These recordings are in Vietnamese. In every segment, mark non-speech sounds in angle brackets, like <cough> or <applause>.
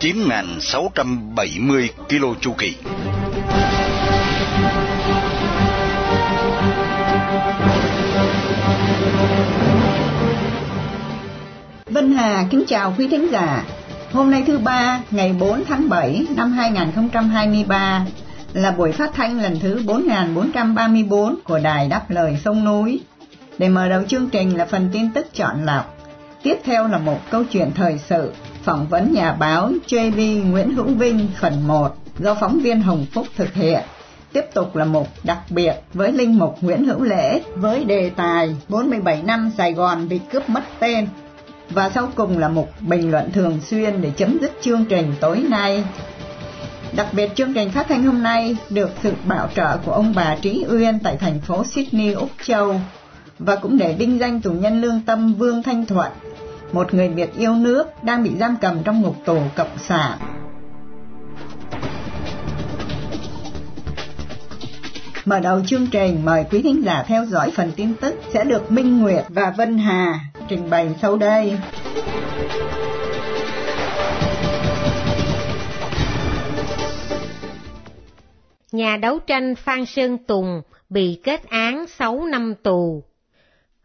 9.670 km chu kỳ. Vân Hà kính chào quý thính giả. Hôm nay thứ ba, ngày 4 tháng 7 năm 2023 là buổi phát thanh lần thứ 4434 của Đài Đáp Lời Sông Núi. Để mở đầu chương trình là phần tin tức chọn lọc. Tiếp theo là một câu chuyện thời sự, phỏng vấn nhà báo JV Nguyễn Hữu Vinh phần 1 do phóng viên Hồng Phúc thực hiện. Tiếp tục là mục đặc biệt với Linh Mục Nguyễn Hữu Lễ với đề tài 47 năm Sài Gòn bị cướp mất tên. Và sau cùng là mục bình luận thường xuyên để chấm dứt chương trình tối nay. Đặc biệt chương trình phát thanh hôm nay được sự bảo trợ của ông bà Trí Uyên tại thành phố Sydney, Úc Châu và cũng để vinh danh tù nhân lương tâm Vương Thanh Thuận, một người Việt yêu nước đang bị giam cầm trong ngục tù cộng sản. Mở đầu chương trình, mời quý thính giả theo dõi phần tin tức sẽ được Minh Nguyệt và Vân Hà trình bày sau đây. Nhà đấu tranh Phan Sơn Tùng bị kết án 6 năm tù.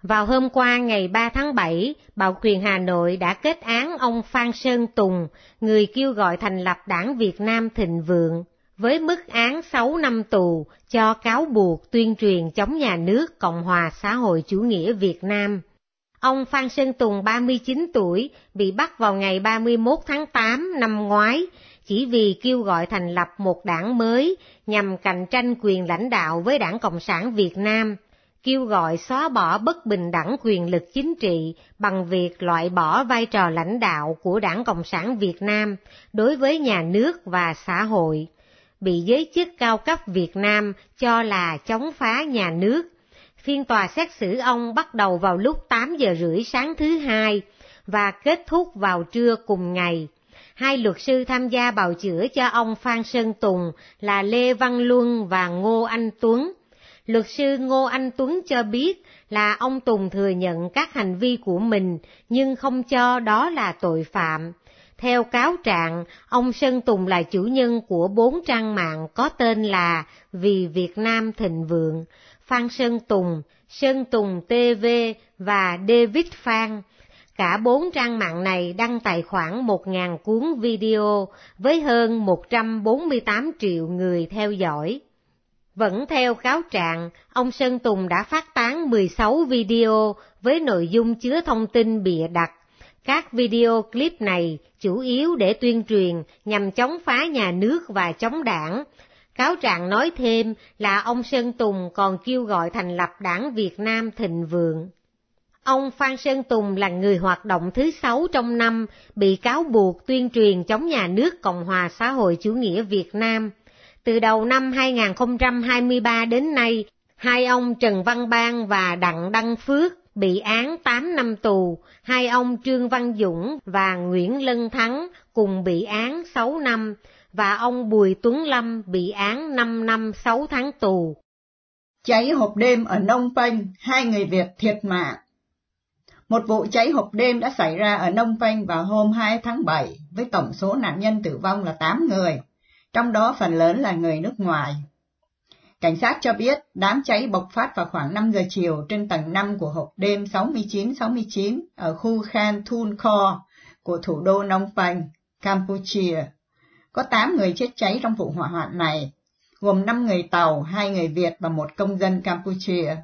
Vào hôm qua ngày 3 tháng 7, Bảo quyền Hà Nội đã kết án ông Phan Sơn Tùng, người kêu gọi thành lập đảng Việt Nam Thịnh Vượng, với mức án 6 năm tù cho cáo buộc tuyên truyền chống nhà nước Cộng hòa xã hội chủ nghĩa Việt Nam. Ông Phan Sơn Tùng 39 tuổi bị bắt vào ngày 31 tháng 8 năm ngoái chỉ vì kêu gọi thành lập một đảng mới nhằm cạnh tranh quyền lãnh đạo với đảng Cộng sản Việt Nam, kêu gọi xóa bỏ bất bình đẳng quyền lực chính trị bằng việc loại bỏ vai trò lãnh đạo của đảng Cộng sản Việt Nam đối với nhà nước và xã hội, bị giới chức cao cấp Việt Nam cho là chống phá nhà nước. Phiên tòa xét xử ông bắt đầu vào lúc 8 giờ rưỡi sáng thứ hai và kết thúc vào trưa cùng ngày hai luật sư tham gia bào chữa cho ông Phan Sơn Tùng là Lê Văn Luân và Ngô Anh Tuấn. Luật sư Ngô Anh Tuấn cho biết là ông Tùng thừa nhận các hành vi của mình nhưng không cho đó là tội phạm. Theo cáo trạng, ông Sơn Tùng là chủ nhân của bốn trang mạng có tên là Vì Việt Nam Thịnh Vượng, Phan Sơn Tùng, Sơn Tùng TV và David Phan Cả bốn trang mạng này đăng tài khoản 1.000 cuốn video với hơn 148 triệu người theo dõi. Vẫn theo cáo trạng, ông Sơn Tùng đã phát tán 16 video với nội dung chứa thông tin bịa đặt. Các video clip này chủ yếu để tuyên truyền nhằm chống phá nhà nước và chống đảng. Cáo trạng nói thêm là ông Sơn Tùng còn kêu gọi thành lập đảng Việt Nam Thịnh Vượng. Ông Phan Sơn Tùng là người hoạt động thứ sáu trong năm bị cáo buộc tuyên truyền chống nhà nước Cộng hòa xã hội chủ nghĩa Việt Nam. Từ đầu năm 2023 đến nay, hai ông Trần Văn Bang và Đặng Đăng Phước bị án 8 năm tù, hai ông Trương Văn Dũng và Nguyễn Lân Thắng cùng bị án 6 năm, và ông Bùi Tuấn Lâm bị án 5 năm 6 tháng tù. Cháy hộp đêm ở Nông Penh, hai người Việt thiệt mạng. Một vụ cháy hộp đêm đã xảy ra ở Nông Penh vào hôm 2 tháng 7 với tổng số nạn nhân tử vong là 8 người, trong đó phần lớn là người nước ngoài. Cảnh sát cho biết đám cháy bộc phát vào khoảng 5 giờ chiều trên tầng 5 của hộp đêm 69-69 ở khu Khan Thun Kho của thủ đô Phnom Penh, Campuchia. Có 8 người chết cháy trong vụ hỏa hoạn này, gồm 5 người Tàu, 2 người Việt và một công dân Campuchia.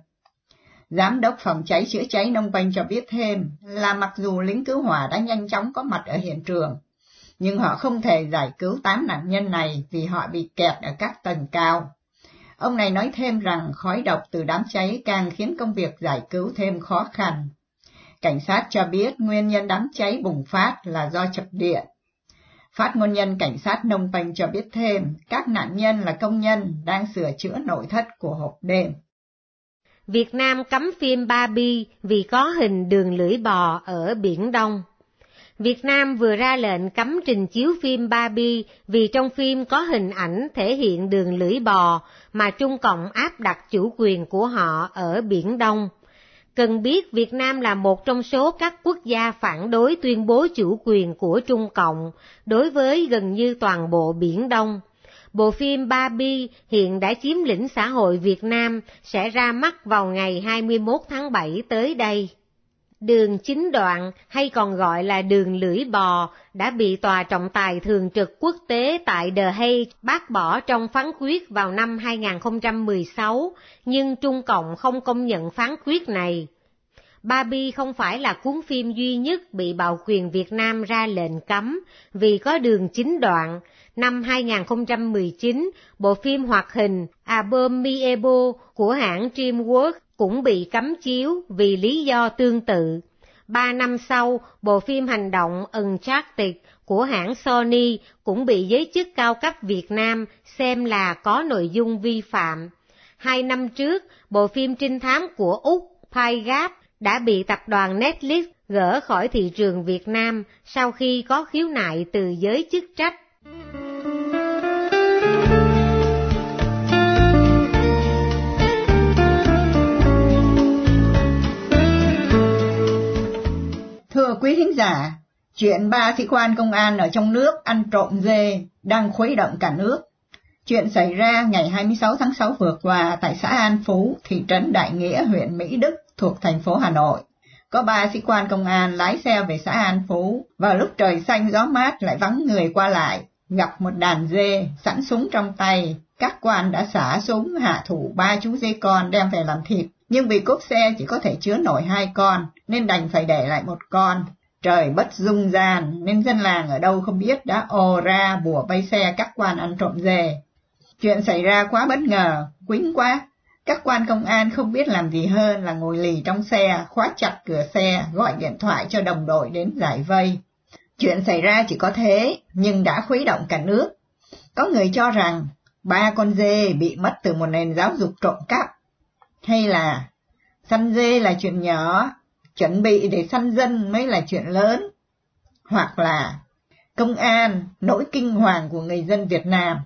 Giám đốc phòng cháy chữa cháy Nông Penh cho biết thêm là mặc dù lính cứu hỏa đã nhanh chóng có mặt ở hiện trường, nhưng họ không thể giải cứu tám nạn nhân này vì họ bị kẹt ở các tầng cao. Ông này nói thêm rằng khói độc từ đám cháy càng khiến công việc giải cứu thêm khó khăn. Cảnh sát cho biết nguyên nhân đám cháy bùng phát là do chập điện. Phát ngôn nhân cảnh sát Nông Penh cho biết thêm, các nạn nhân là công nhân đang sửa chữa nội thất của hộp đêm. Việt Nam cấm phim Barbie vì có hình đường lưỡi bò ở Biển Đông. Việt Nam vừa ra lệnh cấm trình chiếu phim Barbie vì trong phim có hình ảnh thể hiện đường lưỡi bò mà Trung Cộng áp đặt chủ quyền của họ ở Biển Đông. Cần biết Việt Nam là một trong số các quốc gia phản đối tuyên bố chủ quyền của Trung Cộng đối với gần như toàn bộ Biển Đông. Bộ phim Barbie hiện đã chiếm lĩnh xã hội Việt Nam sẽ ra mắt vào ngày 21 tháng 7 tới đây. Đường chính đoạn hay còn gọi là đường lưỡi bò đã bị Tòa trọng tài thường trực quốc tế tại The Hague bác bỏ trong phán quyết vào năm 2016, nhưng Trung Cộng không công nhận phán quyết này. Barbie không phải là cuốn phim duy nhất bị bạo quyền Việt Nam ra lệnh cấm vì có đường chính đoạn. Năm 2019, bộ phim hoạt hình Abominable của hãng DreamWorks cũng bị cấm chiếu vì lý do tương tự. Ba năm sau, bộ phim hành động Uncharted của hãng Sony cũng bị giới chức cao cấp Việt Nam xem là có nội dung vi phạm. Hai năm trước, bộ phim trinh thám của Úc Pygap đã bị tập đoàn Netflix gỡ khỏi thị trường Việt Nam sau khi có khiếu nại từ giới chức trách. Thưa quý thính giả, chuyện ba sĩ quan công an ở trong nước ăn trộm dê đang khuấy động cả nước. Chuyện xảy ra ngày 26 tháng 6 vừa qua tại xã An Phú, thị trấn Đại Nghĩa, huyện Mỹ Đức thuộc thành phố Hà Nội. Có ba sĩ quan công an lái xe về xã An Phú, vào lúc trời xanh gió mát lại vắng người qua lại, gặp một đàn dê sẵn súng trong tay. Các quan đã xả súng hạ thủ ba chú dê con đem về làm thịt, nhưng vì cốp xe chỉ có thể chứa nổi hai con, nên đành phải để lại một con. Trời bất dung gian, nên dân làng ở đâu không biết đã ồ ra bùa bay xe các quan ăn trộm dê. Chuyện xảy ra quá bất ngờ, quính quá, các quan công an không biết làm gì hơn là ngồi lì trong xe, khóa chặt cửa xe, gọi điện thoại cho đồng đội đến giải vây. Chuyện xảy ra chỉ có thế, nhưng đã khuấy động cả nước. Có người cho rằng ba con dê bị mất từ một nền giáo dục trộm cắp, hay là săn dê là chuyện nhỏ, chuẩn bị để săn dân mới là chuyện lớn, hoặc là công an, nỗi kinh hoàng của người dân Việt Nam.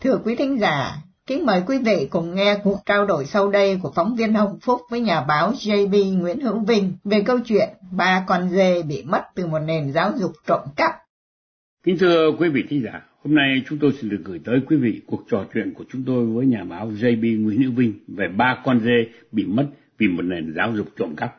Thưa quý thính giả, Kính mời quý vị cùng nghe cuộc trao đổi sau đây của phóng viên Hồng Phúc với nhà báo JB Nguyễn Hữu Vinh về câu chuyện ba con dê bị mất từ một nền giáo dục trộm cắp. Kính thưa quý vị thính giả, hôm nay chúng tôi xin được gửi tới quý vị cuộc trò chuyện của chúng tôi với nhà báo JB Nguyễn Hữu Vinh về ba con dê bị mất vì một nền giáo dục trộm cắp.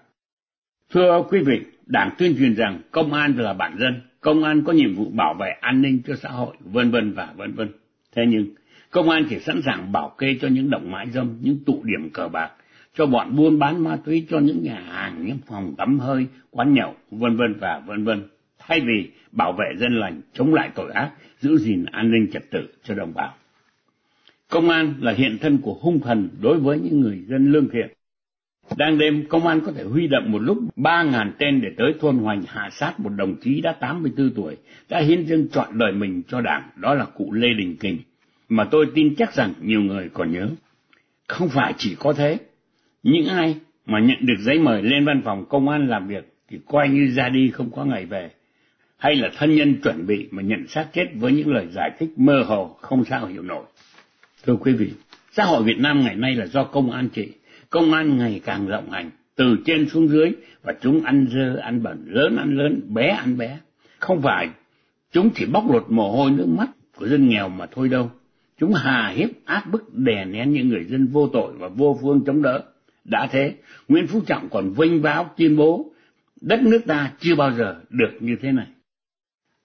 Thưa quý vị, Đảng tuyên truyền rằng công an là bản dân, công an có nhiệm vụ bảo vệ an ninh cho xã hội, vân vân và vân vân. Thế nhưng, Công an chỉ sẵn sàng bảo kê cho những động mãi dâm, những tụ điểm cờ bạc, cho bọn buôn bán ma túy, cho những nhà hàng, những phòng tắm hơi, quán nhậu, vân vân và vân vân. Thay vì bảo vệ dân lành, chống lại tội ác, giữ gìn an ninh trật tự cho đồng bào. Công an là hiện thân của hung thần đối với những người dân lương thiện. Đang đêm, công an có thể huy động một lúc ba ngàn tên để tới thôn hoành hạ sát một đồng chí đã 84 tuổi, đã hiến dâng trọn đời mình cho đảng, đó là cụ Lê Đình Kình mà tôi tin chắc rằng nhiều người còn nhớ. Không phải chỉ có thế, những ai mà nhận được giấy mời lên văn phòng công an làm việc thì coi như ra đi không có ngày về, hay là thân nhân chuẩn bị mà nhận xác chết với những lời giải thích mơ hồ không sao hiểu nổi. Thưa quý vị, xã hội Việt Nam ngày nay là do công an trị, công an ngày càng rộng hành, từ trên xuống dưới và chúng ăn dơ ăn bẩn, lớn ăn lớn, bé ăn bé. Không phải chúng chỉ bóc lột mồ hôi nước mắt của dân nghèo mà thôi đâu Chúng hà hiếp áp bức đè nén những người dân vô tội và vô phương chống đỡ. Đã thế, Nguyễn Phú Trọng còn vinh báo tuyên bố đất nước ta chưa bao giờ được như thế này.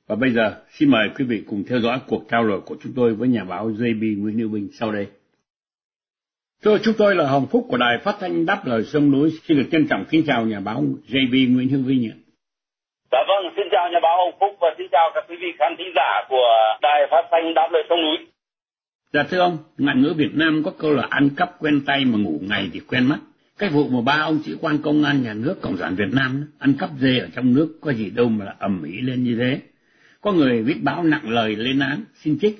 Và bây giờ, xin mời quý vị cùng theo dõi cuộc trao đổi của chúng tôi với nhà báo JB Nguyễn Hữu Bình sau đây. Thưa chúng tôi là Hồng Phúc của Đài Phát thanh Đáp Lời Sông Núi. Xin được trân trọng kính chào nhà báo JB Nguyễn Hữu Vinh ạ. Dạ vâng, xin chào nhà báo Hồng Phúc và xin chào các quý vị khán thính giả của Đài Phát thanh Đáp Lời Sông Núi. Dạ thưa ông, ngạn ngữ Việt Nam có câu là ăn cắp quen tay mà ngủ ngày thì quen mắt. Cái vụ mà ba ông sĩ quan công an nhà nước Cộng sản Việt Nam ăn cắp dê ở trong nước có gì đâu mà ầm ĩ lên như thế có người viết báo nặng lời lên án, xin trích,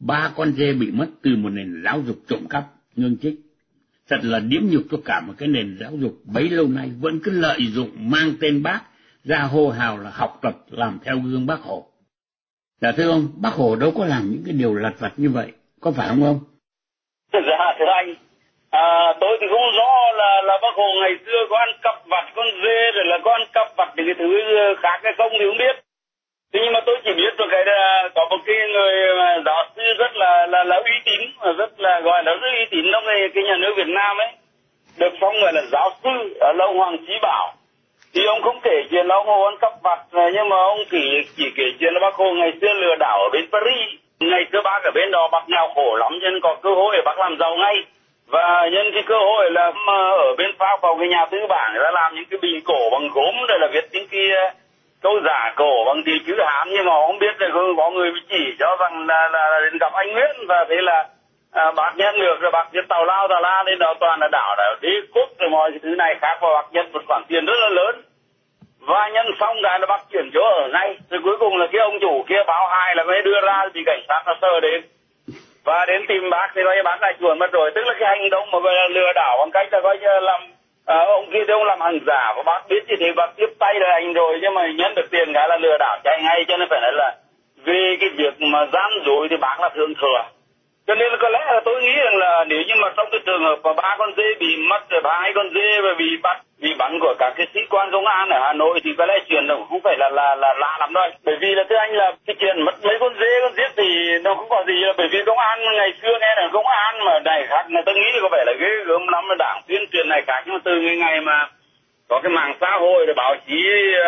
ba con dê bị mất từ một nền giáo dục trộm cắp, ngưng trích. Thật là điếm nhục cho cả một cái nền giáo dục bấy lâu nay vẫn cứ lợi dụng mang tên bác ra hô hào là học tập làm theo gương bác Hồ. Dạ thưa ông, bác Hồ đâu có làm những cái điều lặt vặt như vậy, có phải không ông? Dạ thưa anh, à, tôi thì không rõ là là bác Hồ ngày xưa có ăn cắp vặt con dê rồi là có ăn cắp vặt những cái thứ khác hay không thì không biết. Thế nhưng mà tôi chỉ biết được cái là có một cái người à, giáo sư rất là là là uy tín à, rất là gọi là rất uy tín trong cái, cái nhà nước Việt Nam ấy được phong gọi là giáo sư ở lâu Hoàng Chí Bảo. Thì ông không kể chuyện là ông Hồ ăn cắp vặt à, nhưng mà ông chỉ chỉ kể chuyện là bác Hồ ngày xưa lừa đảo ở bên Paris. Ngày xưa bác ở bên đó bác nghèo khổ lắm nên có cơ hội để bác làm giàu ngay. Và nhân cái cơ hội là ở bên Pháp vào cái nhà tư bản người ta làm những cái bình cổ bằng gốm rồi là viết những cái câu giả cổ bằng thì chữ hán nhưng mà không biết là có người chỉ cho rằng là, là, là đến gặp anh Nguyễn và thế là à, bác nhận được rồi bác nhân tàu lao tàu la lên đó toàn là đảo đảo đế quốc rồi mọi thứ này khác và bác nhận một khoản tiền rất là lớn. Và nhân xong cái là bác chuyển chỗ ở ngay. Rồi cuối cùng là cái ông chủ kia báo hai là mới đưa ra thì cảnh sát nó sơ đến. Và đến tìm bác thì coi bác lại chuồn mất rồi. Tức là cái hành động mà gọi là lừa đảo bằng cách là coi như làm à, ông kia thì ông làm hàng giả và bác biết như thế bác tiếp tay là anh rồi nhưng mà nhận được tiền cái là lừa đảo chạy ngay cho nên phải nói là về cái việc mà gian dối thì bác là thường thừa. Cho nên là có lẽ là tôi nghĩ rằng là nếu như mà trong cái trường hợp mà ba con dê bị mất rồi ba hai con dê và bị bắt bị bắn của các cái sĩ quan công an ở Hà Nội thì có lẽ chuyện nó không phải là là là lạ lắm đâu. Bởi vì là thưa anh là cái chuyện mất mấy con dê, con giết thì nó không có gì là bởi vì công an ngày xưa nghe là công an mà này khác người ta nghĩ là có vẻ là ghê gớm lắm. Là đảng tuyên truyền này khác nhưng mà từ ngày ngày mà có cái mạng xã hội rồi báo chí,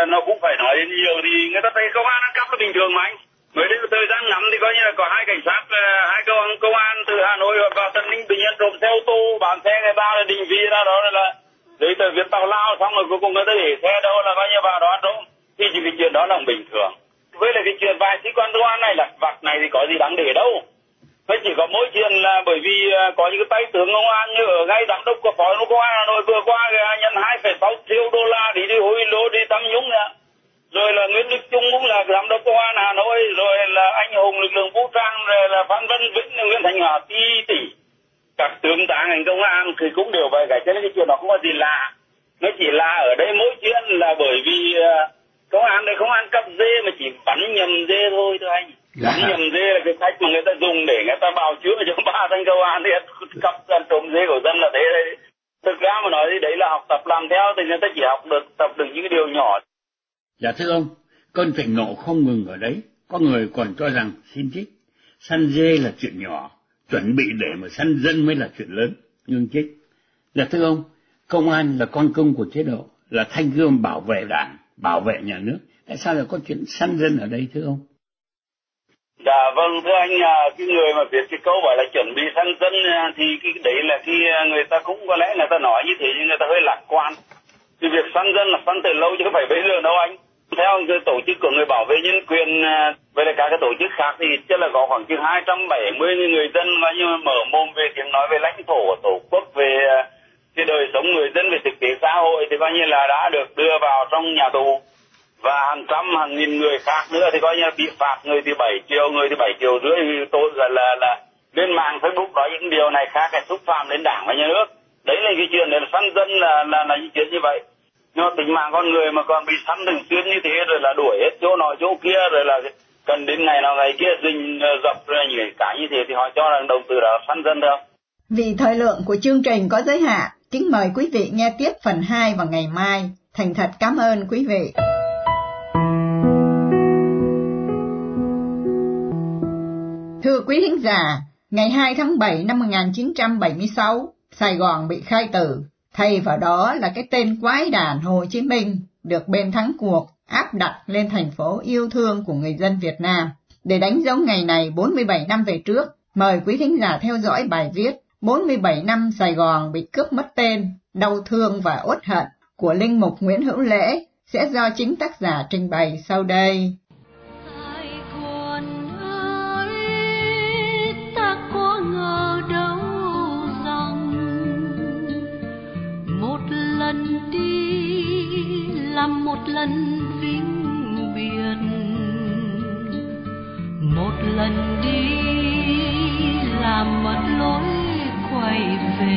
nó cũng phải nói đến nhiều thì người ta thấy công an ăn cắp là bình thường mà anh. Mới đến thời gian ngắn thì coi như là có hai cảnh sát ờ, hai công an công an từ hà nội vào tân ninh tự nhiên trộm xe ô tô, bán xe người ta là định vị ra đó là đấy từ viết tàu lao xong rồi cuối cùng người ta để xe đâu là bao nhiêu vào đó trộm thì chỉ cái chuyện đó là bình thường. Với lại cái chuyện vài sĩ quan công an này là vặt này thì có gì đáng để đâu. Nó chỉ có mỗi chuyện là bởi vì à, có những cái tay tướng công an như ở ngay giám đốc của phó công an hà nội vừa qua nhận hai phẩy sáu triệu đô la đi đi hối lộ, đi tham nhũng nữa rồi là Nguyễn Đức Trung cũng là giám đốc công an Hà Nội. Rồi là anh hùng, lực lượng vũ trang, rồi là Phan Văn Vĩnh, Nguyễn Thành Hòa ti tỷ các tướng tá ngành công an thì cũng đều vậy cả cho nên cái chuyện đó không có gì lạ. Nó chỉ là ở đây mỗi chuyện là bởi vì công an đây không ăn cắp dê mà chỉ bắn nhầm dê thôi thưa anh. Dạ. bắn nhầm dê là cái cách mà người ta dùng để người ta bào chữa cho ba thanh công an thì <laughs> cắp trộm dê của dân là thế đấy. Thực ra mà nói thì đấy là học tập làm theo thì người ta chỉ học được tập được những cái điều nhỏ. Dạ thưa ông, cơn thịnh nộ không ngừng ở đấy, có người còn cho rằng xin trích, săn dê là chuyện nhỏ, chuẩn bị để mà săn dân mới là chuyện lớn, nhưng chết là thưa ông, công an là con công của chế độ, là thanh gươm bảo vệ đảng, bảo vệ nhà nước, tại sao lại có chuyện săn dân ở đây thưa ông? Dạ vâng thưa anh, à, cái người mà viết cái câu bảo là chuẩn bị săn dân à, thì cái đấy là khi à, người ta cũng có lẽ người ta nói như thế nhưng người ta hơi lạc quan. Thì việc săn dân là săn từ lâu chứ không phải bây giờ đâu anh theo cái tổ chức của người bảo vệ nhân quyền à, với lại các cái tổ chức khác thì chắc là có khoảng chừng 270 người dân mà như mở mồm về tiếng nói về lãnh thổ của tổ quốc, về à, cái đời sống người dân, về thực tế xã hội thì coi như là đã được đưa vào trong nhà tù. Và hàng trăm, hàng nghìn người khác nữa thì coi như là bị phạt người thì 7 triệu, người thì 7 triệu rưỡi. Tôi gọi là là lên mạng Facebook nói những điều này khác là xúc phạm đến đảng và nhà nước. Đấy là cái chuyện là săn dân là là là những chuyện như vậy nhưng mà tính mạng con người mà còn bị săn thường xuyên như thế rồi là đuổi hết chỗ nọ chỗ kia rồi là cần đến ngày nào ngày kia rình ờ, dập rồi những cái như thế thì họ cho rằng đầu tư là săn dân đâu. Vì thời lượng của chương trình có giới hạn, kính mời quý vị nghe tiếp phần 2 vào ngày mai. Thành thật cảm ơn quý vị. Thưa quý thính giả, ngày 2 tháng 7 năm 1976, Sài Gòn bị khai tử Thay vào đó là cái tên quái đản Hồ Chí Minh được bên thắng cuộc áp đặt lên thành phố yêu thương của người dân Việt Nam. Để đánh dấu ngày này 47 năm về trước, mời quý thính giả theo dõi bài viết 47 năm Sài Gòn bị cướp mất tên, đau thương và uất hận của Linh Mục Nguyễn Hữu Lễ sẽ do chính tác giả trình bày sau đây. làm một lần vĩnh biệt, một lần đi làm mất lối quay về,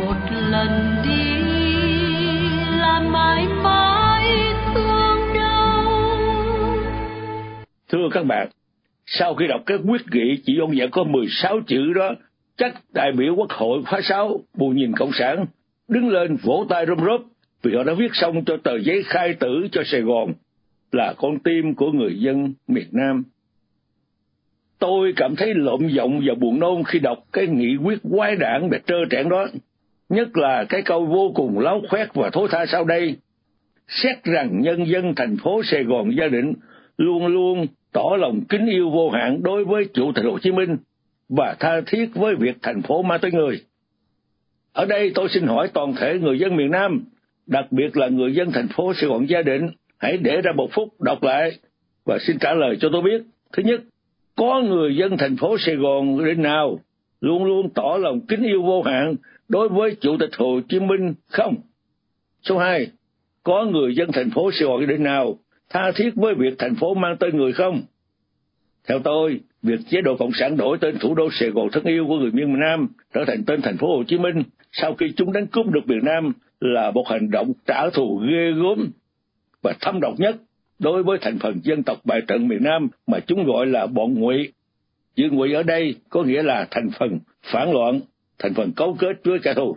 một lần đi làm mãi mãi thương đau. Thưa các bạn, sau khi đọc cái quyết nghị chỉ ông dạng có 16 chữ đó, chắc đại biểu quốc hội khóa 6 bù nhìn cộng sản đứng lên vỗ tay rôm rớp vì họ đã viết xong cho tờ giấy khai tử cho Sài Gòn là con tim của người dân miền Nam. Tôi cảm thấy lộn giọng và buồn nôn khi đọc cái nghị quyết quái đảng và trơ trẽn đó, nhất là cái câu vô cùng láo khoét và thối tha sau đây. Xét rằng nhân dân thành phố Sài Gòn gia định luôn luôn tỏ lòng kính yêu vô hạn đối với Chủ tịch Hồ Chí Minh và tha thiết với việc thành phố ma tới người. Ở đây tôi xin hỏi toàn thể người dân miền Nam, đặc biệt là người dân thành phố Sài Gòn gia định, hãy để ra một phút đọc lại và xin trả lời cho tôi biết. Thứ nhất, có người dân thành phố Sài Gòn đến nào luôn luôn tỏ lòng kính yêu vô hạn đối với Chủ tịch Hồ Chí Minh không? Số 2, có người dân thành phố Sài Gòn đến nào tha thiết với việc thành phố mang tên người không? Theo tôi, việc chế độ Cộng sản đổi tên thủ đô Sài Gòn thân yêu của người miền Nam trở thành tên thành phố Hồ Chí Minh sau khi chúng đánh cướp được miền Nam là một hành động trả thù ghê gớm và thâm độc nhất đối với thành phần dân tộc bài trận miền Nam mà chúng gọi là bọn ngụy. Chữ ngụy ở đây có nghĩa là thành phần phản loạn, thành phần cấu kết với kẻ thù.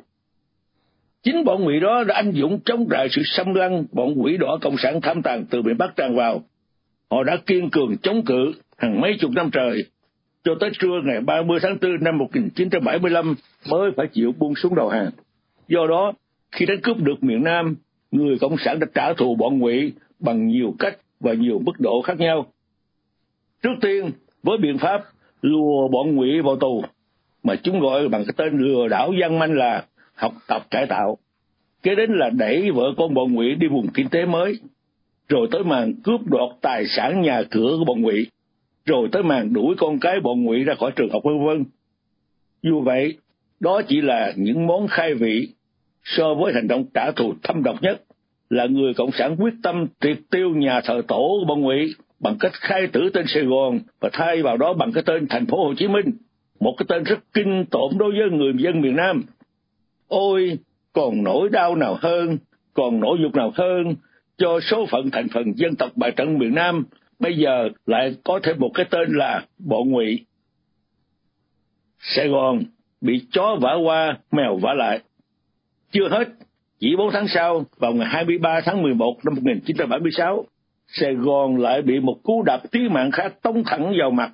Chính bọn ngụy đó đã anh dũng chống lại sự xâm lăng bọn quỷ đỏ cộng sản tham tàn từ miền Bắc tràn vào. Họ đã kiên cường chống cự hàng mấy chục năm trời, cho tới trưa ngày 30 tháng 4 năm 1975 mới phải chịu buông xuống đầu hàng. Do đó, khi đánh cướp được miền Nam, người Cộng sản đã trả thù bọn ngụy bằng nhiều cách và nhiều mức độ khác nhau. Trước tiên, với biện pháp lùa bọn ngụy vào tù, mà chúng gọi bằng cái tên lừa đảo gian manh là học tập cải tạo. Kế đến là đẩy vợ con bọn ngụy đi vùng kinh tế mới, rồi tới màn cướp đoạt tài sản nhà cửa của bọn ngụy, rồi tới màn đuổi con cái bọn ngụy ra khỏi trường học vân vân. Dù vậy, đó chỉ là những món khai vị so với hành động trả thù thâm độc nhất là người cộng sản quyết tâm triệt tiêu nhà thờ tổ của bọn ngụy bằng cách khai tử tên Sài Gòn và thay vào đó bằng cái tên thành phố Hồ Chí Minh, một cái tên rất kinh tởm đối với người dân miền Nam. Ôi, còn nỗi đau nào hơn, còn nỗi dục nào hơn cho số phận thành phần dân tộc bài trận miền Nam bây giờ lại có thêm một cái tên là bộ ngụy. Sài Gòn bị chó vả qua, mèo vả lại. Chưa hết, chỉ 4 tháng sau, vào ngày 23 tháng 11 năm 1976, Sài Gòn lại bị một cú đạp tí mạng khác tông thẳng vào mặt.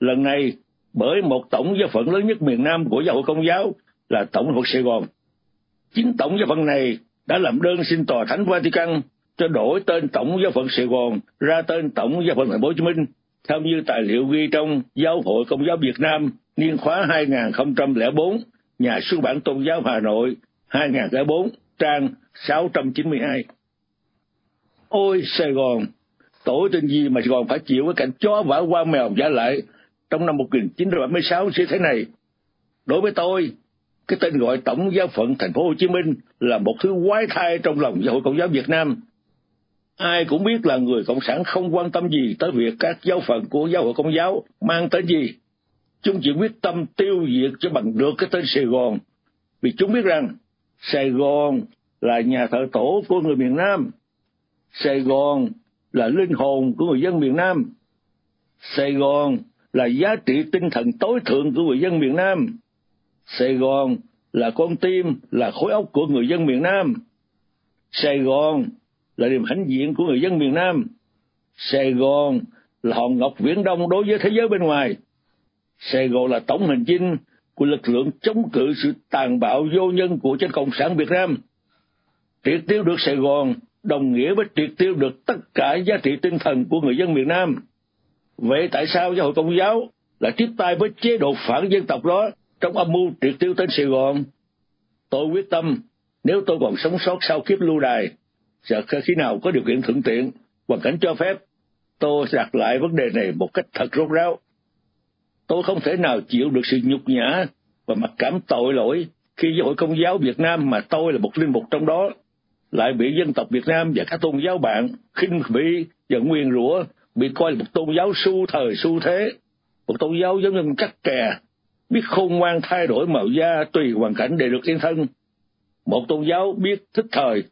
Lần này, bởi một tổng giáo phận lớn nhất miền Nam của giáo hội công giáo là Tổng hội Sài Gòn. Chính tổng giáo phận này đã làm đơn xin tòa thánh Vatican cho đổi tên Tổng giáo phận Sài Gòn ra tên Tổng giáo phận Thành phố Hồ Chí Minh, theo như tài liệu ghi trong Giáo hội Công giáo Việt Nam niên khóa 2004, nhà xuất bản Tôn giáo Hà Nội 2004, trang 692. Ôi Sài Gòn, tội tên gì mà Sài Gòn phải chịu cái cảnh chó vả qua mèo giả lại trong năm 1976 như thế này. Đối với tôi, cái tên gọi Tổng giáo phận Thành phố Hồ Chí Minh là một thứ quái thai trong lòng giáo hội Công giáo Việt Nam. Ai cũng biết là người Cộng sản không quan tâm gì tới việc các giáo phận của giáo hội Công giáo mang tên gì. Chúng chỉ quyết tâm tiêu diệt cho bằng được cái tên Sài Gòn, vì chúng biết rằng Sài Gòn là nhà thờ tổ của người miền Nam. Sài Gòn là linh hồn của người dân miền Nam. Sài Gòn là giá trị tinh thần tối thượng của người dân miền Nam. Sài Gòn là con tim, là khối óc của người dân miền Nam. Sài Gòn là niềm hãnh diện của người dân miền Nam. Sài Gòn là hòn ngọc viễn đông đối với thế giới bên ngoài. Sài Gòn là tổng hành chinh của lực lượng chống cự sự tàn bạo vô nhân của chính cộng sản Việt Nam. Triệt tiêu được Sài Gòn đồng nghĩa với triệt tiêu được tất cả giá trị tinh thần của người dân miền Nam. Vậy tại sao giáo hội công giáo lại tiếp tay với chế độ phản dân tộc đó trong âm mưu triệt tiêu tên Sài Gòn? Tôi quyết tâm, nếu tôi còn sống sót sau kiếp lưu đài, sợ khi nào có điều kiện thuận tiện, hoàn cảnh cho phép, tôi sẽ đặt lại vấn đề này một cách thật rốt ráo. Tôi không thể nào chịu được sự nhục nhã và mặc cảm tội lỗi khi giáo hội công giáo Việt Nam mà tôi là một linh mục trong đó lại bị dân tộc Việt Nam và các tôn giáo bạn khinh bỉ và nguyên rủa bị coi là một tôn giáo su thời su thế một tôn giáo giống như cắt kè biết khôn ngoan thay đổi màu da tùy hoàn cảnh để được yên thân một tôn giáo biết thích thời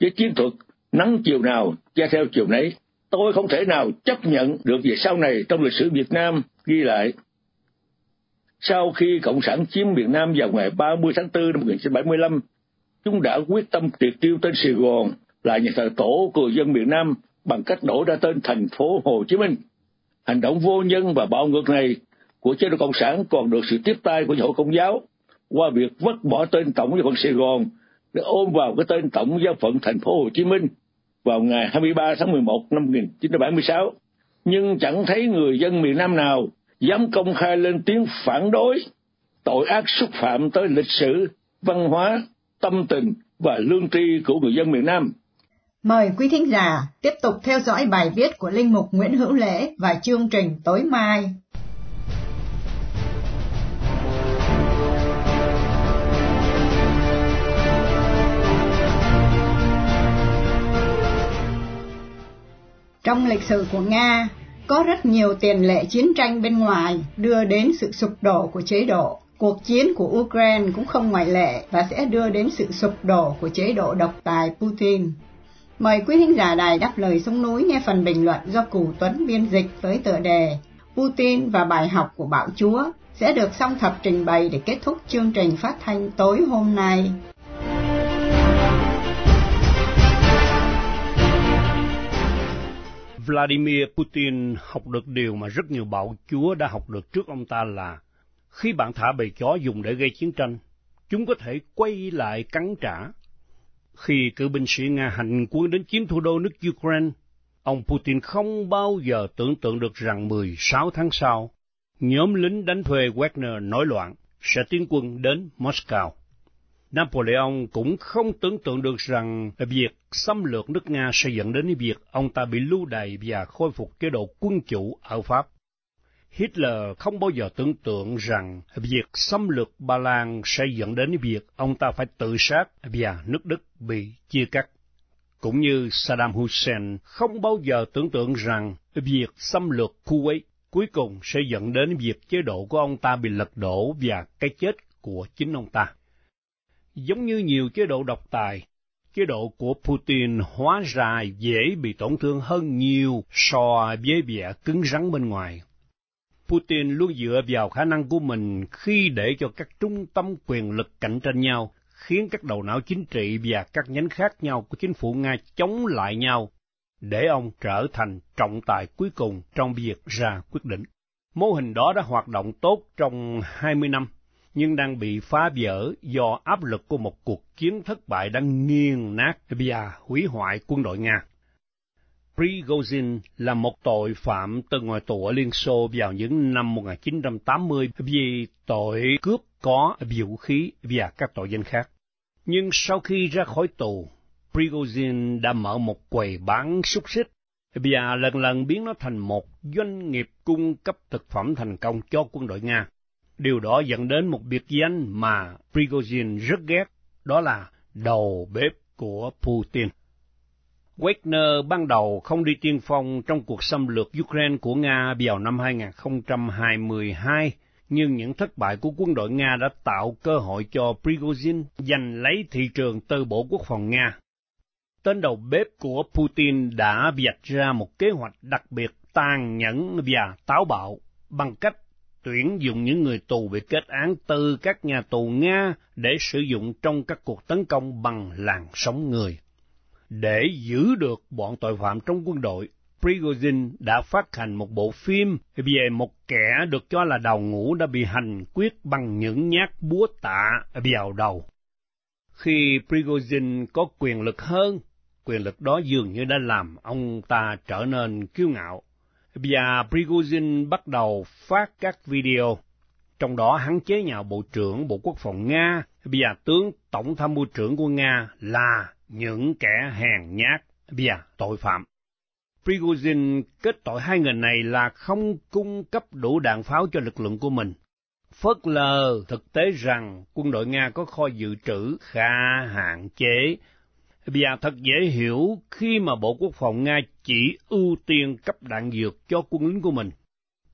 với chiến thuật nắng chiều nào che theo chiều nấy tôi không thể nào chấp nhận được về sau này trong lịch sử Việt Nam ghi lại. Sau khi Cộng sản chiếm miền Nam vào ngày 30 tháng 4 năm 1975, chúng đã quyết tâm triệt tiêu tên Sài Gòn là nhà thờ tổ của dân miền Nam bằng cách đổi ra tên thành phố Hồ Chí Minh. Hành động vô nhân và bạo ngược này của chế độ Cộng sản còn được sự tiếp tay của hội công giáo qua việc vứt bỏ tên tổng giáo phận Sài Gòn để ôm vào cái tên tổng giáo phận thành phố Hồ Chí Minh vào ngày 23 tháng 11 năm 1976. Nhưng chẳng thấy người dân miền Nam nào dám công khai lên tiếng phản đối tội ác xúc phạm tới lịch sử, văn hóa, tâm tình và lương tri của người dân miền Nam. Mời quý thính giả tiếp tục theo dõi bài viết của Linh Mục Nguyễn Hữu Lễ và chương trình tối mai. Trong lịch sử của Nga, có rất nhiều tiền lệ chiến tranh bên ngoài đưa đến sự sụp đổ của chế độ. Cuộc chiến của Ukraine cũng không ngoại lệ và sẽ đưa đến sự sụp đổ của chế độ độc tài Putin. Mời quý thính giả đài đáp lời sông núi nghe phần bình luận do Cù Tuấn biên dịch với tựa đề Putin và bài học của bạo chúa sẽ được song thập trình bày để kết thúc chương trình phát thanh tối hôm nay. Vladimir Putin học được điều mà rất nhiều bạo chúa đã học được trước ông ta là khi bạn thả bầy chó dùng để gây chiến tranh, chúng có thể quay lại cắn trả. Khi cử binh sĩ Nga hành quân đến chiếm thủ đô nước Ukraine, ông Putin không bao giờ tưởng tượng được rằng 16 tháng sau, nhóm lính đánh thuê Wagner nổi loạn sẽ tiến quân đến Moscow. Napoleon cũng không tưởng tượng được rằng việc xâm lược nước Nga sẽ dẫn đến việc ông ta bị lưu đày và khôi phục chế độ quân chủ ở Pháp. Hitler không bao giờ tưởng tượng rằng việc xâm lược Ba Lan sẽ dẫn đến việc ông ta phải tự sát và nước Đức bị chia cắt. Cũng như Saddam Hussein không bao giờ tưởng tượng rằng việc xâm lược Kuwait cuối cùng sẽ dẫn đến việc chế độ của ông ta bị lật đổ và cái chết của chính ông ta. Giống như nhiều chế độ độc tài, chế độ của Putin hóa ra dễ bị tổn thương hơn nhiều so với vẻ cứng rắn bên ngoài. Putin luôn dựa vào khả năng của mình khi để cho các trung tâm quyền lực cạnh tranh nhau, khiến các đầu não chính trị và các nhánh khác nhau của chính phủ Nga chống lại nhau, để ông trở thành trọng tài cuối cùng trong việc ra quyết định. Mô hình đó đã hoạt động tốt trong 20 năm, nhưng đang bị phá vỡ do áp lực của một cuộc chiến thất bại đang nghiền nát và hủy hoại quân đội Nga. Prigozhin là một tội phạm từng ngồi tù ở Liên Xô vào những năm 1980 vì tội cướp có vũ khí và các tội danh khác. Nhưng sau khi ra khỏi tù, Prigozhin đã mở một quầy bán xúc xích và lần lần biến nó thành một doanh nghiệp cung cấp thực phẩm thành công cho quân đội Nga. Điều đó dẫn đến một biệt danh mà Prigozhin rất ghét, đó là đầu bếp của Putin. Wagner ban đầu không đi tiên phong trong cuộc xâm lược Ukraine của Nga vào năm 2022, nhưng những thất bại của quân đội Nga đã tạo cơ hội cho Prigozhin giành lấy thị trường từ Bộ Quốc phòng Nga. Tên đầu bếp của Putin đã vạch ra một kế hoạch đặc biệt tàn nhẫn và táo bạo bằng cách tuyển dụng những người tù bị kết án từ các nhà tù Nga để sử dụng trong các cuộc tấn công bằng làn sóng người. Để giữ được bọn tội phạm trong quân đội, Prigozhin đã phát hành một bộ phim về một kẻ được cho là đầu ngũ đã bị hành quyết bằng những nhát búa tạ vào đầu. Khi Prigozhin có quyền lực hơn, quyền lực đó dường như đã làm ông ta trở nên kiêu ngạo. Và Prigozhin bắt đầu phát các video, trong đó hắn chế nhạo Bộ trưởng Bộ Quốc phòng Nga và tướng Tổng tham mưu trưởng của Nga là những kẻ hèn nhát và tội phạm. Prigozhin kết tội hai người này là không cung cấp đủ đạn pháo cho lực lượng của mình. Phớt lờ thực tế rằng quân đội Nga có kho dự trữ khá hạn chế, và thật dễ hiểu khi mà Bộ Quốc phòng Nga chỉ ưu tiên cấp đạn dược cho quân lính của mình.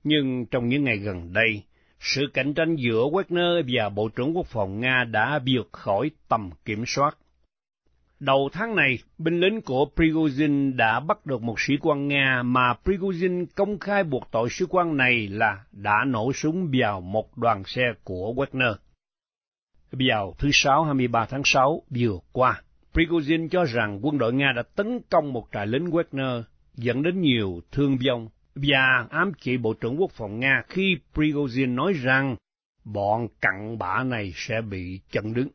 Nhưng trong những ngày gần đây, sự cạnh tranh giữa Wagner và Bộ trưởng Quốc phòng Nga đã vượt khỏi tầm kiểm soát. Đầu tháng này, binh lính của Prigozhin đã bắt được một sĩ quan Nga mà Prigozhin công khai buộc tội sĩ quan này là đã nổ súng vào một đoàn xe của Wagner. Vào thứ Sáu 23 tháng 6 vừa qua, Prigozhin cho rằng quân đội Nga đã tấn công một trại lính Wagner, dẫn đến nhiều thương vong, và ám chỉ Bộ trưởng Quốc phòng Nga khi Prigozhin nói rằng bọn cặn bã này sẽ bị chặn đứng.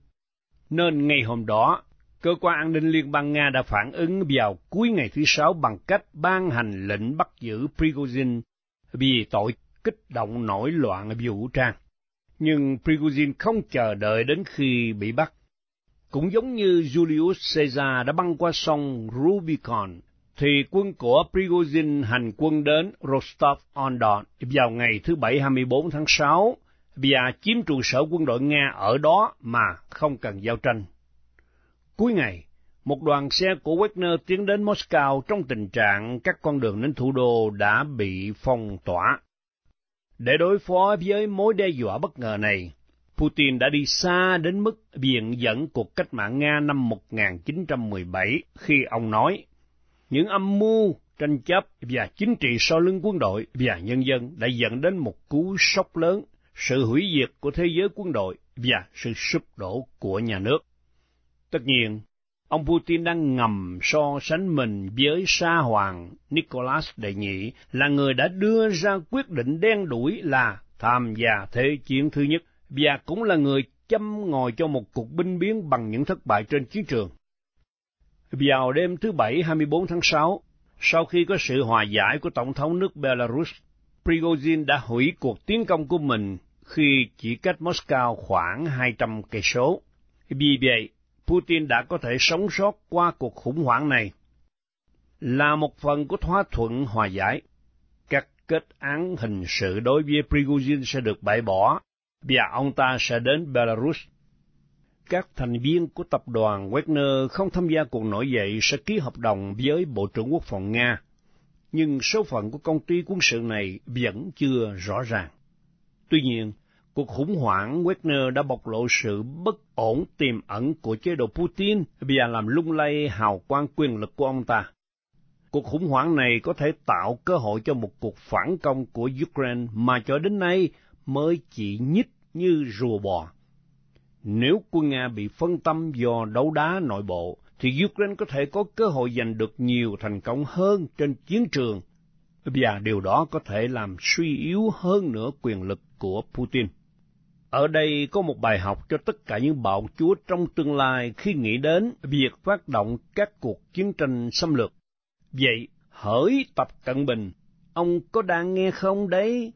Nên ngày hôm đó, cơ quan an ninh liên bang Nga đã phản ứng vào cuối ngày thứ Sáu bằng cách ban hành lệnh bắt giữ Prigozhin vì tội kích động nổi loạn vũ trang. Nhưng Prigozhin không chờ đợi đến khi bị bắt. Cũng giống như Julius Caesar đã băng qua sông Rubicon, thì quân của Prigozhin hành quân đến Rostov-on-Don vào ngày thứ Bảy 24 tháng 6 và chiếm trụ sở quân đội Nga ở đó mà không cần giao tranh. Cuối ngày, một đoàn xe của Wagner tiến đến Moscow trong tình trạng các con đường đến thủ đô đã bị phong tỏa. Để đối phó với mối đe dọa bất ngờ này, Putin đã đi xa đến mức biện dẫn cuộc cách mạng Nga năm 1917 khi ông nói, những âm mưu, tranh chấp và chính trị sau lưng quân đội và nhân dân đã dẫn đến một cú sốc lớn, sự hủy diệt của thế giới quân đội và sự sụp đổ của nhà nước. Tất nhiên, ông Putin đang ngầm so sánh mình với sa hoàng Nicholas Đệ Nhị là người đã đưa ra quyết định đen đuổi là tham gia Thế chiến thứ nhất và cũng là người chăm ngồi cho một cuộc binh biến bằng những thất bại trên chiến trường. Vào đêm thứ Bảy 24 tháng 6, sau khi có sự hòa giải của Tổng thống nước Belarus, Prigozhin đã hủy cuộc tiến công của mình khi chỉ cách Moscow khoảng 200 cây số. Vì vậy, Putin đã có thể sống sót qua cuộc khủng hoảng này. Là một phần của thỏa thuận hòa giải, các kết án hình sự đối với Prigozhin sẽ được bãi bỏ và ông ta sẽ đến Belarus. Các thành viên của tập đoàn Wagner không tham gia cuộc nổi dậy sẽ ký hợp đồng với Bộ trưởng Quốc phòng Nga, nhưng số phận của công ty quân sự này vẫn chưa rõ ràng. Tuy nhiên, cuộc khủng hoảng Wagner đã bộc lộ sự bất ổn tiềm ẩn của chế độ Putin và làm lung lay hào quang quyền lực của ông ta. Cuộc khủng hoảng này có thể tạo cơ hội cho một cuộc phản công của Ukraine mà cho đến nay mới chỉ nhích như rùa bò. Nếu quân Nga bị phân tâm do đấu đá nội bộ, thì Ukraine có thể có cơ hội giành được nhiều thành công hơn trên chiến trường, và điều đó có thể làm suy yếu hơn nữa quyền lực của Putin. Ở đây có một bài học cho tất cả những bạo chúa trong tương lai khi nghĩ đến việc phát động các cuộc chiến tranh xâm lược. Vậy, hỡi Tập Cận Bình, ông có đang nghe không đấy?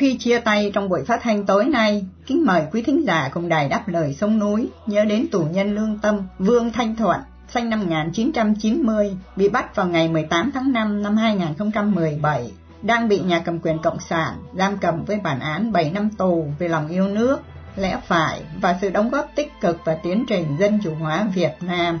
Khi chia tay trong buổi phát thanh tối nay, kính mời quý thính giả cùng đài đáp lời sông núi nhớ đến tù nhân lương tâm Vương Thanh Thuận, sinh năm 1990, bị bắt vào ngày 18 tháng 5 năm 2017, đang bị nhà cầm quyền Cộng sản giam cầm với bản án 7 năm tù về lòng yêu nước, lẽ phải và sự đóng góp tích cực vào tiến trình dân chủ hóa Việt Nam.